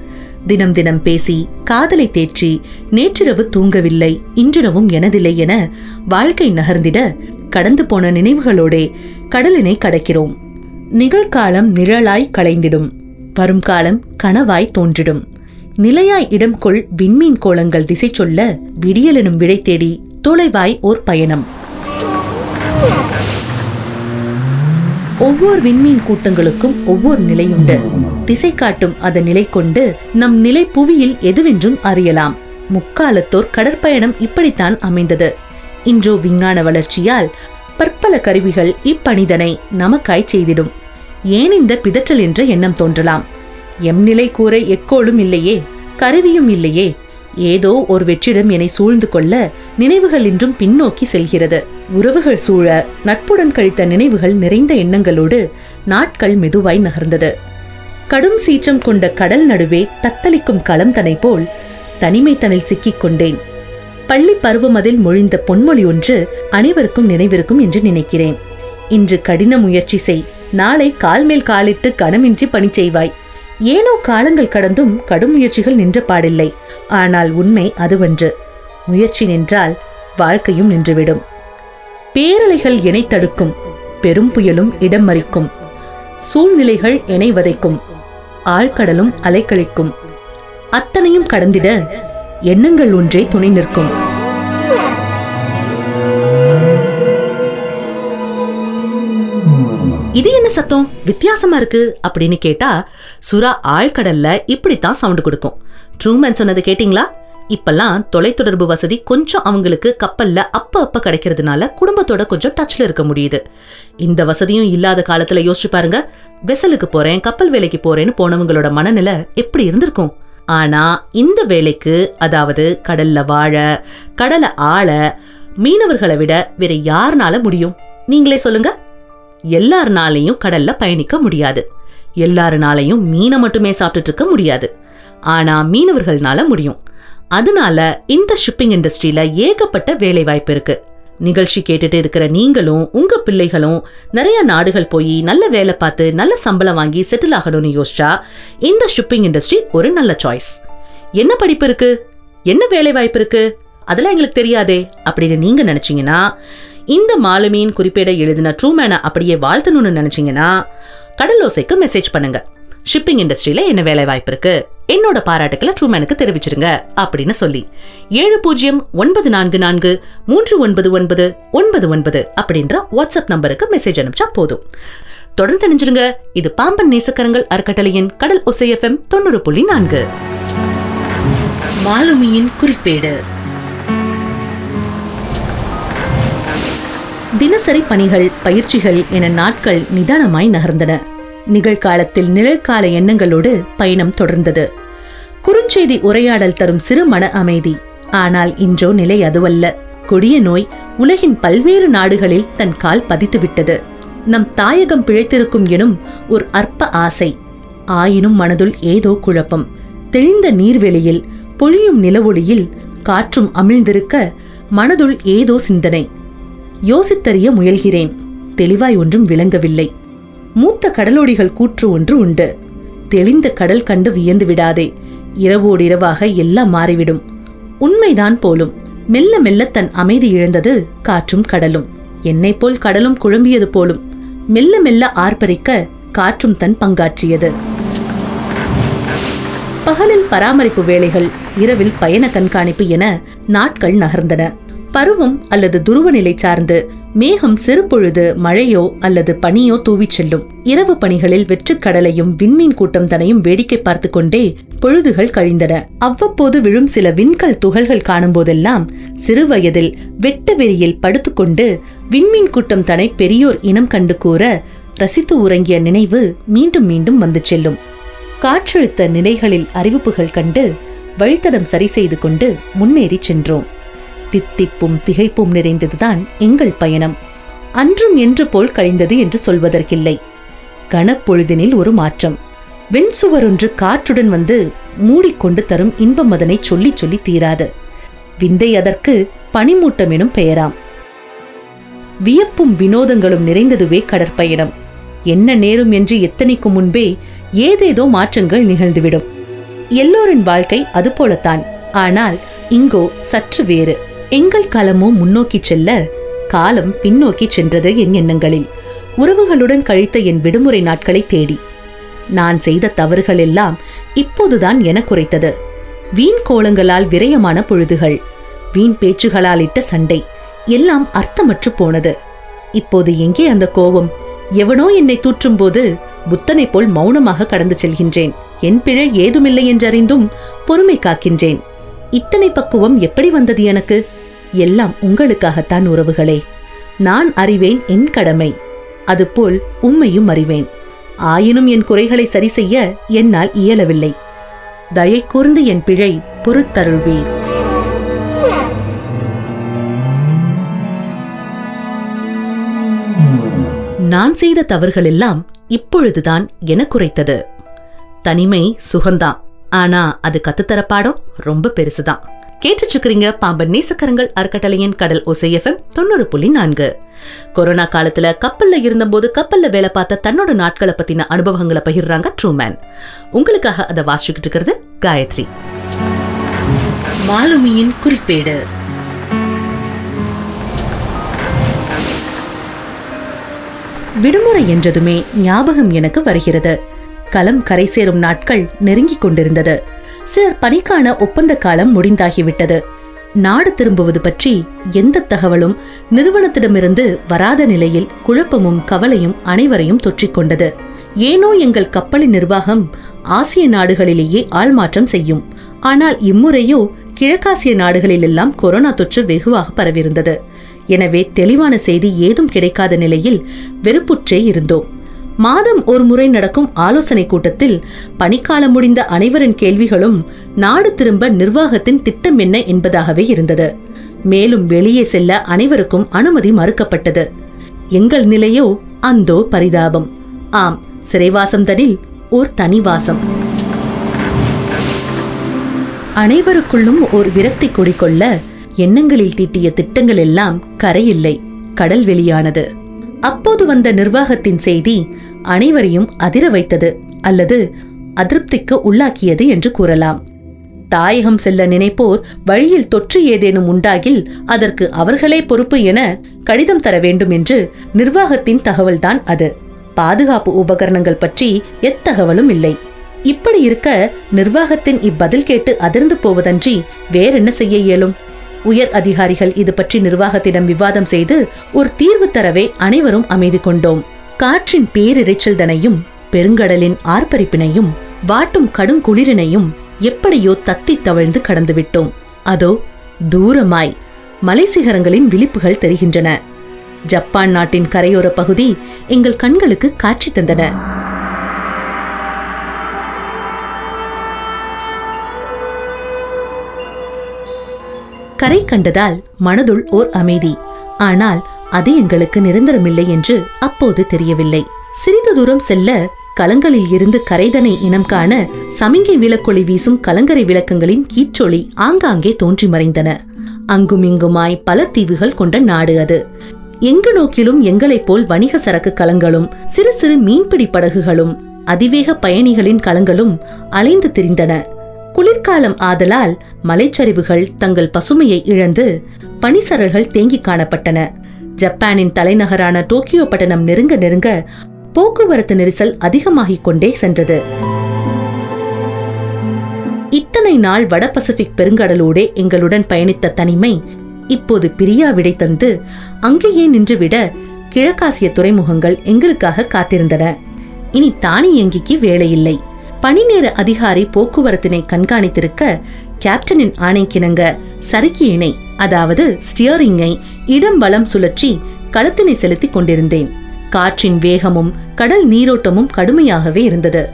தினம் தினம் பேசி காதலை தேற்றி நேற்றிரவு தூங்கவில்லை இன்றிரவும் எனதில்லை என வாழ்க்கை நகர்ந்திட கடந்து போன நினைவுகளோடே கடலினை கடக்கிறோம். நிகழ்காலம் நிழலாய் களைந்திடும் வரும் காலம் கனவாய் தோன்றிடும். நிலையாய் இடம் கொள் விண்மீன் கோலங்கள் திசை சொல்ல விடியலெனும் விடை தேடி தொலைவாய் ஓர் பயணம். ஒவ்வொரு விண்மீன் கூட்டங்களுக்கும் ஒவ்வொரு நிலையுண்டு. திசை காட்டும் அதன் நிலை கொண்டு நம் நிலை புவியில் எதுவென்றும் அறியலாம். முக்காலத்தோர் கடற்பயணம் இப்படித்தான் அமைந்தது. இன்றோ விஞ்ஞான வளர்ச்சியால் பற்பல கருவிகள் இப்பணிதனை நமக்காய் செய்திடும். ஏன் இந்த பிதற்றல் என்ற எண்ணம் தோன்றலாம்? எம் நிலை கூற எக்கோளும் இல்லையே கருவியும் இல்லையே. ஏதோ ஒரு வெற்றிடம் என்னை சூழ்ந்து கொள்ள நினைவுகள் இன்றும் பின்னோக்கி செல்கிறது. உறவுகள் சூழ நட்புடன் கழித்த நினைவுகள் நிறைந்த எண்ணங்களோடு நாட்கள் மெதுவாய் நகர்ந்தது. கடும் சீற்றம் கொண்ட கடல் நடுவே தத்தளிக்கும் களம் தனை போல் தனிமைத்தனில் சிக்கிக் பள்ளி பள்ளி பருவமதில் மொழிந்த பொன்மொழி ஒன்று அனைவருக்கும் நினைவிருக்கும் என்று நினைக்கிறேன். இன்று கடின முயற்சி செய். நாளை கால் மேல் காலிட்டு கனமின்றி பணி செய்வாய். ஏனோ காலங்கள் கடந்தும் கடும் முயற்சிகள் நின்ற பாடில்லை. ஆனால் உண்மை அதுவன்று. முயற்சி நின்றால் வாழ்க்கையும் நின்றுவிடும். பேரலைகள் இணை தடுக்கும். பெரும் புயலும் இடம் மறிக்கும். சூழ்நிலைகள் இணை வதைக்கும். ஆழ்கடலும் அலைக்கழிக்கும். அத்தனையும் கடந்திட எண்ணங்கள் ஒன்றே துணை நிற்கும். இது என்ன சத்தம்? வித்தியாசமா இருக்கு அப்படின்னு கேட்டா சுறா ஆழ்கடல்ல இப்படித்தான் சவுண்ட் கொடுக்கும். ட்ரூமேன் சொன்னது கேட்டிங்களா? இப்பெல்லாம் தொலைத்தொடர்பு வசதி கொஞ்சம் அவங்களுக்கு கப்பல்ல அப்ப அப்ப கிடைக்கிறதுனால குடும்பத்தோட கொஞ்சம் டச்ல இருக்க முடியுது. இந்த வசதியும் இல்லாத காலத்துல யோசிச்சு பாருங்க. வெசலுக்கு போறேன் கப்பல் வேலைக்கு போறேன்னு போனவங்களோட மனநிலை எப்படி இருந்திருக்கும்? ஆனா இந்த வேலைக்கு அதாவது கடல்ல வாழ கடலை ஆள மீனவர்களை விட வேற யாருனால முடியும்? நீங்களே சொல்லுங்க. எல்லாருனாலையும் கடல்ல பயணிக்க முடியாது. எல்லாருனாலையும் மீனை மட்டுமே சாப்பிட்டுட்டு இருக்க முடியாது. ஆனா மீனவர்கள்னால முடியும். அதனால இந்த ஷிப்பிங் இண்டஸ்ட்ரியில ஏகப்பட்ட வேலை வாய்ப்பு இருக்கு. நிகழ்ச்சி கேட்டுட்டு இருக்கிற நீங்களும் உங்க பிள்ளைகளும் நிறைய நாடுகள் போய் நல்ல வேலை பார்த்து நல்ல சம்பளம் வாங்கி செட்டில் ஆகணும்னு யோசிச்சா இந்த ஷிப்பிங் இண்டஸ்ட்ரி ஒரு நல்ல சாய்ஸ் என்ன படிப்பு இருக்கு? என்ன வேலை வாய்ப்பு இருக்கு? அதெல்லாம் எங்களுக்கு தெரியாதே அப்படின்னு நீங்க நினைச்சீங்கன்னா இந்த மாலுமியின் குறிப்பேட எழுதின ட்ரூமேனை அப்படியே வாழ்த்தணும்னு நினைச்சீங்கன்னா கடலோசைக்கு மெசேஜ் பண்ணுங்க. ஷிப்பிங் இண்டஸ்ட்ரியில என்ன வேலை வாய்ப்பு இருக்கு என்னோட பாராட்டுக்களை ட்ரூமேனுக்கு தெரிவிச்சிருங்க அப்படின்னு சொல்லி. ஏழு பூஜ்ஜியம் ஒன்பது நான்கு நான்கு மூன்று ஒன்பது ஒன்பது ஒன்பது ஒன்பது அப்படின்ற வாட்ஸ்அப் நம்பருக்கு மெசேஜ் அனுப்பிச்சா போதும். தொடர்ந்து தெரிஞ்சிருங்க இது பாம்பன் நேசக்கரங்கள் அறக்கட்டளையின் கடல் ஒசை எஃப்எம் தொண்ணூறு புள்ளி நான்கு. மாலுமியின் குறிப்பேடு. தினசரி பணிகள் பயிற்சிகள் என நாட்கள் நிதானமாய் நகர்ந்தன. நிகழ்காலத்தில் நிழற்கால எண்ணங்களோடு பயணம் தொடர்ந்தது. குறுஞ்செய்தி உரையாடல் தரும் சிறு மன அமைதி. ஆனால் இன்றோ நிலை அதுவல்ல. கொடிய நோய் உலகின் பல்வேறு நாடுகளில் தன் கால் பதித்துவிட்டது. நம் தாயகம் பிழைத்திருக்கும் எனும் ஒரு அற்ப ஆசை. ஆயினும் மனதுள் ஏதோ குழப்பம். தெளிந்த நீர்வெளியில் பொழியும் நிலவொளியில் காற்றும் அமிழ்ந்திருக்க மனதுள் ஏதோ சிந்தனை. யோசித்தறிய முயல்கிறேன். தெளிவாய் ஒன்றும் விளங்கவில்லை. மூத்த கடலோடிகள் கூற்று ஒன்று உண்டு. தெளிந்த கடல் கண்டு வியந்து விடாதே. இரவோடு இரவாக எல்லாம் மாறிவிடும். உண்மைதான் போலும். மெல்ல மெல்ல தன் அமைதி இழந்தது காற்றும் கடலும். என்னைப் போல் கடலும் குழம்பியது போலும். மெல்ல மெல்ல ஆர்ப்பரிக்க காற்றும் தன் பங்காற்றியது. பகலில் பராமரிப்பு வேலைகள் இரவில் பயண கண்காணிப்பு என நாட்கள் நகர்ந்தன. பருவம் அல்லது துருவநிலை சார்ந்து மேகம் சிறுபொழுது மழையோ அல்லது பனியோ தூவிச் செல்லும். இரவு பணிகளில் வெற்றுக்கடலையும் விண்மீன் கூட்டம் தனையும் வேடிக்கை பார்த்து கொண்டே பொழுதுகள் கழிந்தன. அவ்வப்போது விழும் சில விண்கல் துகள்கள் காணும்போதெல்லாம் சிறுவயதில் வெட்ட வெறியில் படுத்துக்கொண்டு விண்மீன் கூட்டம் தனை பெரியோர் இனம் கண்டு கூற ரசித்து உறங்கிய நினைவு மீண்டும் மீண்டும் வந்து செல்லும். காற்றழுத்த நிலைகளில் அறிவிப்புகள் கண்டு வழித்தடம் சரி செய்து கொண்டு முன்னேறிச் சென்றோம். தித்திப்பும் திகைப்பும் நிறைந்ததுதான் எங்கள் பயணம். அன்றும் என்று போல் கழிந்தது என்று சொல்வதற்கில்லை. கனப்பொழுதினில் ஒரு மாற்றம். வெண்சுவரொன்று காற்றுடன் வந்து மூடிக்கொண்டு தரும் இன்பம் அதனை சொல்லி சொல்லி தீராது. விந்தை அதற்கு பனிமூட்டம் எனும் பெயராம். வியப்பும் வினோதங்களும் நிறைந்ததுவே கடற்பயணம். என்ன நேரும் என்று எத்தனைக்கும் முன்பே ஏதேதோ மாற்றங்கள் நிகழ்ந்துவிடும். எல்லோரின் வாழ்க்கை அதுபோலத்தான். ஆனால் இங்கோ சற்று வேறு. எங்கள் காலமோ முன்னோக்கி செல்ல காலம் பின்னோக்கி சென்றது என் எண்ணங்களில். உறவுகளுடன் கழித்த என் விடுமுறை நாட்களை தேடி. நான் செய்த தவறுகள் எல்லாம் இப்போதுதான் என குறைத்தது. வீண் கோலங்களால் விரயமான பொழுதுகள் வீண் பேச்சுகளால் இட்ட சண்டை எல்லாம் அர்த்தமற்று போனது. இப்போது எங்கே அந்த கோபம்? எவனோ என்னை தூற்றும்போது புத்தனைப் போல் மௌனமாக கடந்து செல்கின்றேன். என் பிழை ஏதுமில்லை என்றறிந்தும் பொறுமை காக்கின்றேன். இத்தனை பக்குவம் எப்படி வந்தது எனக்கு? எல்லாம் உங்களுக்காகத்தான் உறவுகளே. நான் அறிவேன் என் கடமை. அதுபோல் உண்மையும் அறிவேன். ஆயினும் என் குறைகளை சரி செய்ய என்னால் இயலவில்லை. தயை கூர்ந்து என் பிழை பொறுத்தருள்வீர். நான் செய்த தவறுகள் எல்லாம் இப்பொழுதுதான் என குறைத்தது தனிமை சுகந்தான் ஆனா அது கத்துத்தர பாடம் ரொம்ப பெருசுதான். கேட்டுச்சுக்கிறீங்க பாம்பன் நேசக்கரங்கள் அறக்கட்டளையின் கடல் ஒசைஎஃப்எம் தொண்ணூறு புள்ளி நான்கு. கொரோனா காலத்துல கப்பல்ல இருந்தபோது கப்பல்ல வேலை பார்த்த தன்னோட நாட்களை பத்தின அனுபவங்களை பகிர்றாங்க ட்ரூமேன் உங்களுக்காக அதை வாசிச்சுக்கிட்டு இருக்கிறது காயத்ரி. மாலுமியின் குறிப்பேடு. விடுமுறை என்றதுமே ஞாபகம் எனக்கு வருகிறது. களம் கரை சேரும் நாட்கள் நெருங்கிக் கொண்டிருந்தது. சிலர் பணிக்கான ஒப்பந்த காலம் முடிந்தாகிவிட்டது. நாடு திரும்புவது பற்றி எந்த தகவலும் நிறுவனத்திடமிருந்து வராத நிலையில் குழப்பமும் கவலையும் அனைவரையும் தொற்றிக்கொண்டது ஏனோ எங்கள் கப்பலின் நிர்வாகம் ஆசிய நாடுகளிலேயே ஆள்மாற்றம் செய்யும். ஆனால் இம்முறையோ கிழக்காசிய நாடுகளிலெல்லாம் கொரோனா தொற்று வெகுவாக பரவியிருந்தது. எனவே தெளிவான செய்தி ஏதும் கிடைக்காத நிலையில் வெறுப்புற்றே இருந்தோம். மாதம் ஒரு முறை நடக்கும் ஆலோசனை கூட்டத்தில் பணிக்காலம் முடிந்த அனைவரின் கேள்விகளும் நாடு திரும்ப நிர்வாகத்தின் திட்டம் என்ன என்பதாகவே இருந்தது. மேலும் வெளியே செல்ல அனைவருக்கும் அனுமதி மறுக்கப்பட்டது. எங்கள் நிலையோ அந்தோ பரிதாபம். ஆம் சிறைவாசம் தனில் ஓர் தனிவாசம் அனைவருக்குள்ளும் ஓர் விரக்தி குடிக்கொள்ள எண்ணங்களில் தீட்டிய திட்டங்கள் எல்லாம் கரையில்லை கடல் வெளியானது. அப்போது வந்த நிர்வாகத்தின் செய்தி அனைவரையும் அதிர வைத்தது அல்லது அதிருப்திக்கு உள்ளாக்கியது என்று கூறலாம். தாயகம் செல்ல நினைப்போர் வழியில் தொற்று ஏதேனும் உண்டாகில் அதற்கு அவர்களே பொறுப்பு என கடிதம் தர வேண்டும் என்று நிர்வாகத்தின் தகவல்தான் அது. பாதுகாப்பு உபகரணங்கள் பற்றி எத்தகவலும் இல்லை. இப்படி இருக்க நிர்வாகத்தின் இப்பதில் கேட்டு அதிர்ந்து போவதன்றி வேறென்ன செய்ய இயலும்? உயர் அதிகாரிகள் இது பற்றி நிர்வாகத்திடம் விவாதம் செய்து ஒரு தீர்வு தரவே அனைவரும் அமைதி கொண்டோம். காற்றின் பேரிரைச்சல்தனையும் பெருங்கடலின் ஆர்ப்பரிப்பினையும் வாட்டும் கடும் குளிரினையும் எப்படியோ தத்தித் தவழ்ந்து கடந்துவிட்டோம். அதோ தூரமாய் மலை சிகரங்களின் விழிப்புகள் தெரிகின்றன. ஜப்பான் நாட்டின் கரையோர பகுதி எங்கள் கண்களுக்கு காட்சி தந்தன. கரை கண்டதால் மனதுள் ஓர் அமைதி. ஆனால் அது எங்களுக்கு நிரந்தரமில்லை என்று அப்போது தெரியவில்லை. சிறிது தூரம் செல்ல கலங்களில் இருந்து கரைதனை இனம் காண சமிங்கை விளக்கொளி வீசும் கலங்கரை விளக்கங்களின் கீற்றொளி ஆங்காங்கே தோன்றி மறைந்தன. அங்குமிங்குமாய் பல தீவுகள் கொண்ட நாடு அது. எங்கு நோக்கிலும் எங்களைப் போல் வணிக சரக்கு கலங்களும் சிறு சிறு மீன்பிடி படகுகளும் அதிவேக பயணிகளின் கலங்களும் அலைந்து திரிந்தன. குளிர்காலம் ஆதலால் மலைச்சரிவுகள் தங்கள் பசுமையை இழந்து பனிசரல்கள் தேங்கிக் காணப்பட்டன. ஜப்பானின் தலைநகரான டோக்கியோ பட்டணம் நெருங்க நெருங்க போக்குவரத்து நெரிசல் அதிகமாகிக் கொண்டே சென்றது. இத்தனை நாள் வட பசிபிக் பெருங்கடலோடே எங்களுடன் பயணித்த தனிமை இப்போது பிரியா விடை தந்து அங்கேயே நின்றுவிட கிழக்காசிய துறைமுகங்கள் எங்களுக்காக காத்திருந்தன. இனி தானியங்கிக்கு வேலையில்லை. பணிநேர அதிகாரி போக்குவரத்தினை கண்காணித்திருக்க கேப்டனின் ஆணைக்கிணங்க சறுக்கியினை அதாவது ஸ்டியரிங்கை இடம் வலம் சுழற்றி களத்தினை செலுத்திக் கொண்டிருந்தேன். காற்றின் வேகமும் கடல் நீரோட்டமும் கடுமையாகவே இருந்தது.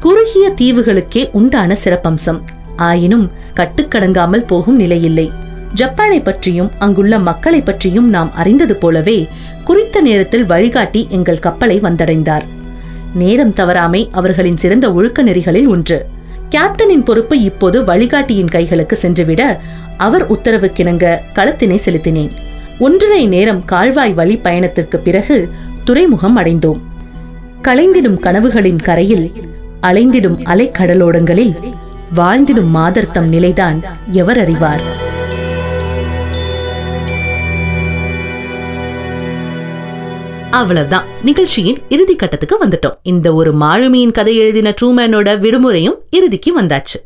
குறுகிய தீவுகளுக்கே உண்டான சிறப்பம்சம். ஆயினும் கட்டுக்கடங்காமல் போகும் நிலையில்லை. ஜப்பானை பற்றியும் அங்குள்ள மக்களை பற்றியும் நாம் அறிந்தது போலவே குறித்த நேரத்தில் வழிகாட்டி எங்கள் கப்பலை வந்தடைந்தார். நேரம் தவறாமை அவர்களின் சிறந்த ஒழுக்க நெறிகளில் ஒன்று. கேப்டனின் பொறுப்பு இப்போது வழிகாட்டியின் கைகளுக்கு சென்றுவிட அவர் உத்தரவு கிணங்க களத்தினை செலுத்தினேன். ஒன்றரை நேரம் கால்வாய் வழி பயணத்திற்கு பிறகு துறைமுகம் அடைந்தோம். கலைந்திடும் கனவுகளின் கரையில் அலைந்திடும் அலைக்கடலோடங்களில் வாழ்ந்திடும் மாதர்த்தம் நிலைதான் எவர் அறிவார். அவ்வளவுதான். நிகழ்ச்சியின் இறுதி கட்டத்துக்கு வந்துட்டோம். இந்த ஒரு மாலுமியின் கதை எழுதின ட்ரூமேனோட விடுமுறையும் இறுதிக்கு வந்தாச்சு.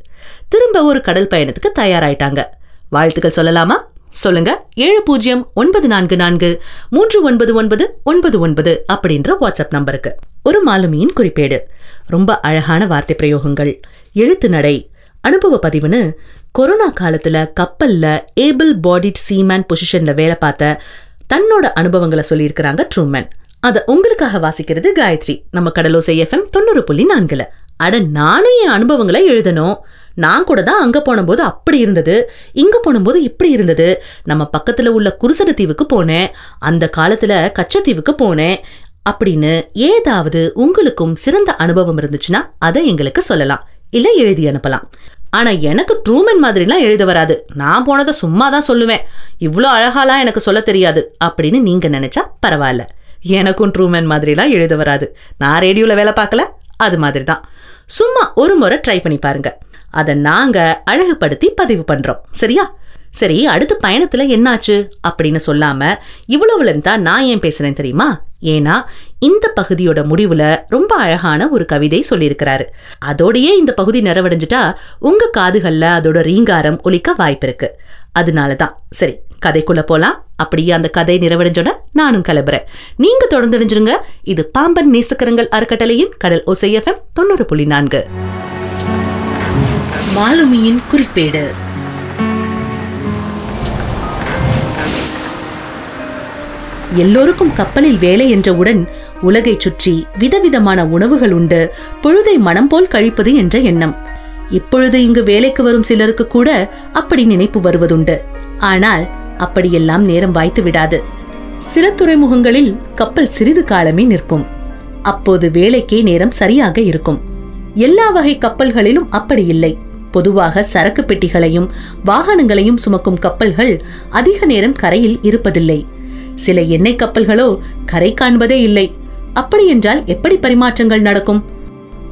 திரும்ப ஒரு கடல் பயணத்துக்கு தயாராயிட்டாங்க. வாழ்த்துக்கள் சொல்லலாமா? சொல்லுங்க. ஏழு பூஜ்ஜியம் ஒன்பது நான்கு நான்கு மூன்று ஒன்பது ஒன்பது ஒன்பது ஒன்பது அப்படின்ற வாட்ஸ்அப் நம்பருக்கு. ஒரு மாலுமியின் குறிப்பேடு. ரொம்ப அழகான வார்த்தை பிரயோகங்கள். எழுத்து நடை. அனுபவ பதிவுன்னு கொரோனா காலத்துல கப்பல்ல ஏபிள் பாடிட் சீமேன் பொசிஷன்ல வேலை பார்த்த தன்னோட அனுபவங்களை சொல்லியிருக்கிறாங்க ட்ரூமேன் அத உங்களுக்காக வாசிக்கிறது காயத்ரி. நம்ம கடலோசை எஃப்எம் தொண்ணூறு புள்ளி நான்குல. அட நானும் என் அனுபவங்களை எழுதணும். நான் கூட தான் அங்க போனபோது அப்படி இருந்தது. இங்க போனபோது இப்படி இருந்தது. நம்ம பக்கத்துல உள்ள குருசட தீவுக்கு போனேன். அந்த காலத்துல கச்சத்தீவுக்கு போனேன். அப்படின்னு ஏதாவது உங்களுக்கும் சிறந்த அனுபவம் இருந்துச்சுன்னா அதை எங்களுக்கு சொல்லலாம். இல்ல எழுதி அனுப்பலாம். ஆனா எனக்கு ட்ரூமன் மாதிரிலாம் எழுத வராது. நான் போனதை சும்மா தான் சொல்லுவேன். இவ்வளோ அழகாலாம் எனக்கு சொல்ல தெரியாது. அப்படின்னு நீங்க நினைச்சா பரவாயில்ல. எனக்கும் ட்ரூமன் மாதிரிலாம் எழுத வராது. நான் ரேடியோல வேலை பார்க்கல. அது மாதிரி தான் சும்மா ஒரு முறை ட்ரை பண்ணி பாருங்க. அதை நாங்க அழகுபடுத்தி பதிவு பண்றோம். சரியா? சரி அடுத்த பயணத்துல என்னாச்சு? அப்படின்னு சொல்லாம இவ்வளவுல தான் நான் ஏன் பேசுறேன் தெரியுமா? ஏன்னா இந்த பகுதியோட முடிவுல ரொம்ப அழகான ஒரு கவிதை சொல்லியிருக்கிறாரு. அதோடயே இந்த பகுதி நிறைவடைஞ்சிட்டா உங்க காதுகள்ல அதோட ரீங்காரம் ஒழிக்க வாய்ப்பு இருக்கு. அதனால தான். சரி கதைக்குள்ள போலாம். அப்படியே அந்த கதை நிறைவடைஞ்சோட நானும் கிளம்புறேன். நீங்க தொடர்ந்துடைஞ்சிருங்க இது பாம்பன் நேசக்கரங்கள் அறக்கட்டளையின் கடல் ஒசை தொண்ணூறு புள்ளி நான்கு. மாலுமியின் குறிப்பேடு. எல்லோருக்கும் கப்பலில் வேலை என்றவுடன் உலகைச் சுற்றி விதவிதமான உணவுகள் உண்டு பொழுதை மனம் போல் கழிப்பது என்ற எண்ணம். இப்பொழுது இங்கு வேலைக்கு வரும் சிலருக்கு கூட அப்படி நினைப்பு வருவதுண்டு. ஆனால் அப்படியெல்லாம் நேரம் வாய்த்து விடாது. சில துறைமுகங்களில் கப்பல் சிறிது காலமே நிற்கும். அப்போது வேலைக்கே நேரம் சரியாக இருக்கும். எல்லா வகை கப்பல்களிலும் அப்படி இல்லை. பொதுவாக சரக்கு பெட்டிகளையும் வாகனங்களையும் சுமக்கும் கப்பல்கள் அதிக நேரம் கரையில் இருப்பதில்லை. சில எண்ணெய் கப்பல்களோ கரை காண்பதே இல்லை. அப்படியென்றால் எப்படி பரிமாற்றங்கள் நடக்கும்?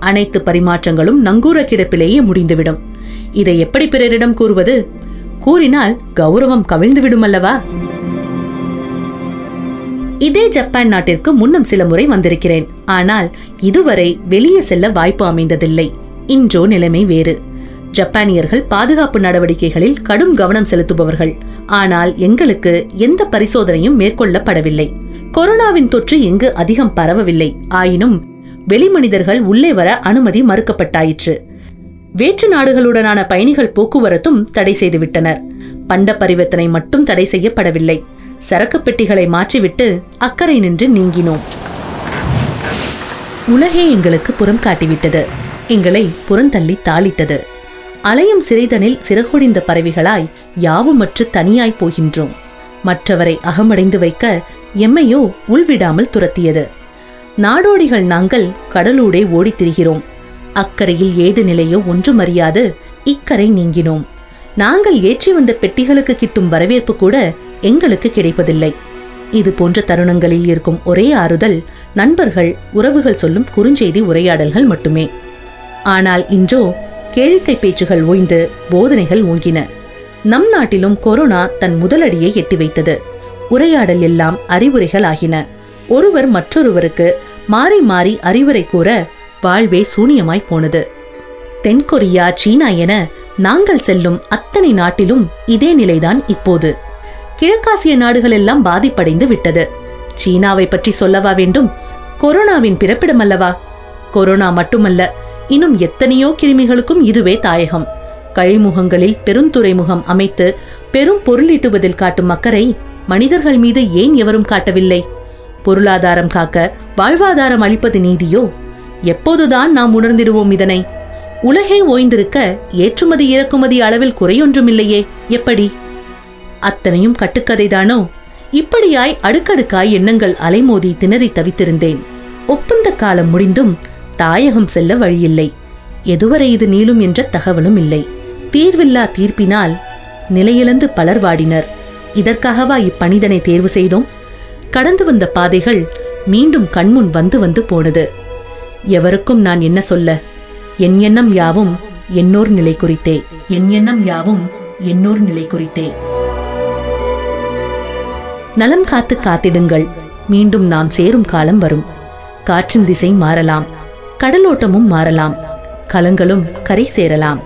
அனைத்து பரிமாற்றங்களும் நங்கூர கிடப்பிலேயே முடிந்துவிடும். இதை எப்படி பிறரிடம் கூறுவது? கூறினால் கௌரவம் கவிழ்ந்துவிடும் அல்லவா இதே ஜப்பான் நாட்டிற்கு முன்னம் சில முறை வந்திருக்கிறேன். ஆனால் இதுவரை வெளியே செல்ல வாய்ப்பு அமைந்ததில்லை. இன்றோ நிலைமை வேறு. ஜப்பானியர்கள் பாதுகாப்பு நடவடிக்கைகளில் கடும் கவனம் செலுத்துபவர்கள். ஆனால் எங்களுக்கு எந்த பரிசோதனையும் மேற்கொள்ளப்படவில்லை. கொரோனாவின் தொற்று இங்கு அதிகம் பரவவில்லை. ஆயினும் வெளிமனிதர்கள் உள்ளே வர அனுமதி மறுக்கப்பட்டாயிற்று. வேற்று நாடுகளுடனான பயணிகள் போக்குவரத்தும் தடை செய்துவிட்டனர். பண்ட பரிவர்த்தனை மட்டும் தடை செய்யப்படவில்லை. சரக்கு பெட்டிகளை மாற்றிவிட்டு அக்கறை நின்று நீங்கினோம். உலகே எங்களுக்கு புறம் காட்டிவிட்டது. எங்களை புறந்தள்ளி தாளிட்டது. அலையும் சிறைதனில் சிறகொடிந்த பறவைகளாய் யாவுமற்று தனியாய் போகின்றோம். மற்றவரை அகமடைந்து வைக்க எம்மையோ உள்விடாமல் துரத்தியது. நாடோடிகள் நாங்கள் கடலூடே ஓடித் திரிகிறோம். அக்கரையில் ஏது நிலையோ ஒன்றும் அறியாது. இக்கரை நீங்கினோம். நாங்கள் ஏற்றி வந்த பெட்டிகளுக்கு கிட்டும் வரவேற்பு கூட எங்களுக்கு கிடைப்பதில்லை. இது போன்ற தருணங்களில் இருக்கும் ஒரே ஆறுதல் நண்பர்கள் உறவுகள் சொல்லும் குறுஞ்செய்தி உரையாடல்கள் மட்டுமே. ஆனால் இன்றோ கேளிக்கை பேச்சுகள் ஓய்ந்து போதனைகள் ஓங்கின. நம் நாட்டிலும் கொரோனா தன் முதலடியை எட்டி வைத்தது. உரையாடல் எல்லாம் அறிவுரைகள் ஆகின. ஒருவர் மற்றொருவருக்கு மாறி மாறி அறிவுரை கூற வாழ்வே சூனியமாய் போனது. தென்கொரியா சீனா என நாங்கள் செல்லும் அத்தனை நாட்டிலும் இதே நிலைதான் இப்போது. கிழக்காசிய நாடுகள் எல்லாம் பாதிப்படைந்து விட்டது. சீனாவை பற்றி சொல்லவா வேண்டும்? கொரோனாவின் பிறப்பிடம் அல்லவா கொரோனா மட்டுமல்ல இன்னும் எத்தனையோ கிருமிகளுக்கும் இதுவே தாயகம். கழிமுகங்களில் பெருந்துறைமுகம் அமைத்து பெரும் பொருளீட்டுவதில் காட்டும் அக்கறை மனிதர்கள் மீது ஏன் எவரும் காட்டவில்லை? பொருளாதாரம் காக்க வாழ்வாதாரம் அளிப்பது நீதியோ? எப்போதுதான் நாம் உணர்ந்திடுவோம் இதனை. உலகே ஓய்ந்திருக்க ஏற்றுமதி இறக்குமதி அளவில் குறையொன்றுமில்லையே எப்படி? அத்தனையும் கட்டுக்கதைதானோ? இப்படியாய் அடுக்கடுக்காய் எண்ணங்கள் அலைமோதி திணறி தவித்திருந்தேன். ஒப்பந்த காலம் முடிந்தும் தாயகம் செல்ல வழியில்லை. எதுவரை இது நீளும் என்ற தகவலும் இல்லை. தீர்வில்லா தீர்ப்பினால் நிலையிழந்து பலர் வாடினர். இதற்காகவா இப்பணிதனை தேர்வு செய்தோம்? கடந்து வந்த பாதைகள் மீண்டும் கண்முன் வந்து வந்து போனது. எவருக்கும் நான் என்ன சொல்ல? என் எண்ணம் யாவும் என்னோர் நிலை குறித்தே. என் எண்ணம் யாவும் என்னோர் நிலை குறித்தே. நலம் காத்து காத்திடுங்கள். மீண்டும் நாம் சேரும் காலம் வரும். காற்றின் திசை மாறலாம். கடலோட்டமும் மாறலாம். கலங்களும் கரை சேரலாம்.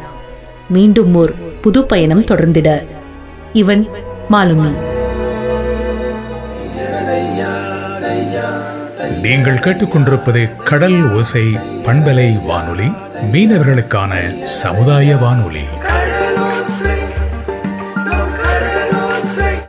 மீண்டும் ஓர் புது பயணம் தொடர்ந்திட. இவன் மாலுமி. நீங்கள் கேட்டுக்கொண்டிருப்பது கடல் ஓசை பண்பலை வானொலி மீனவர்களுக்கான சமுதாய வானொலி.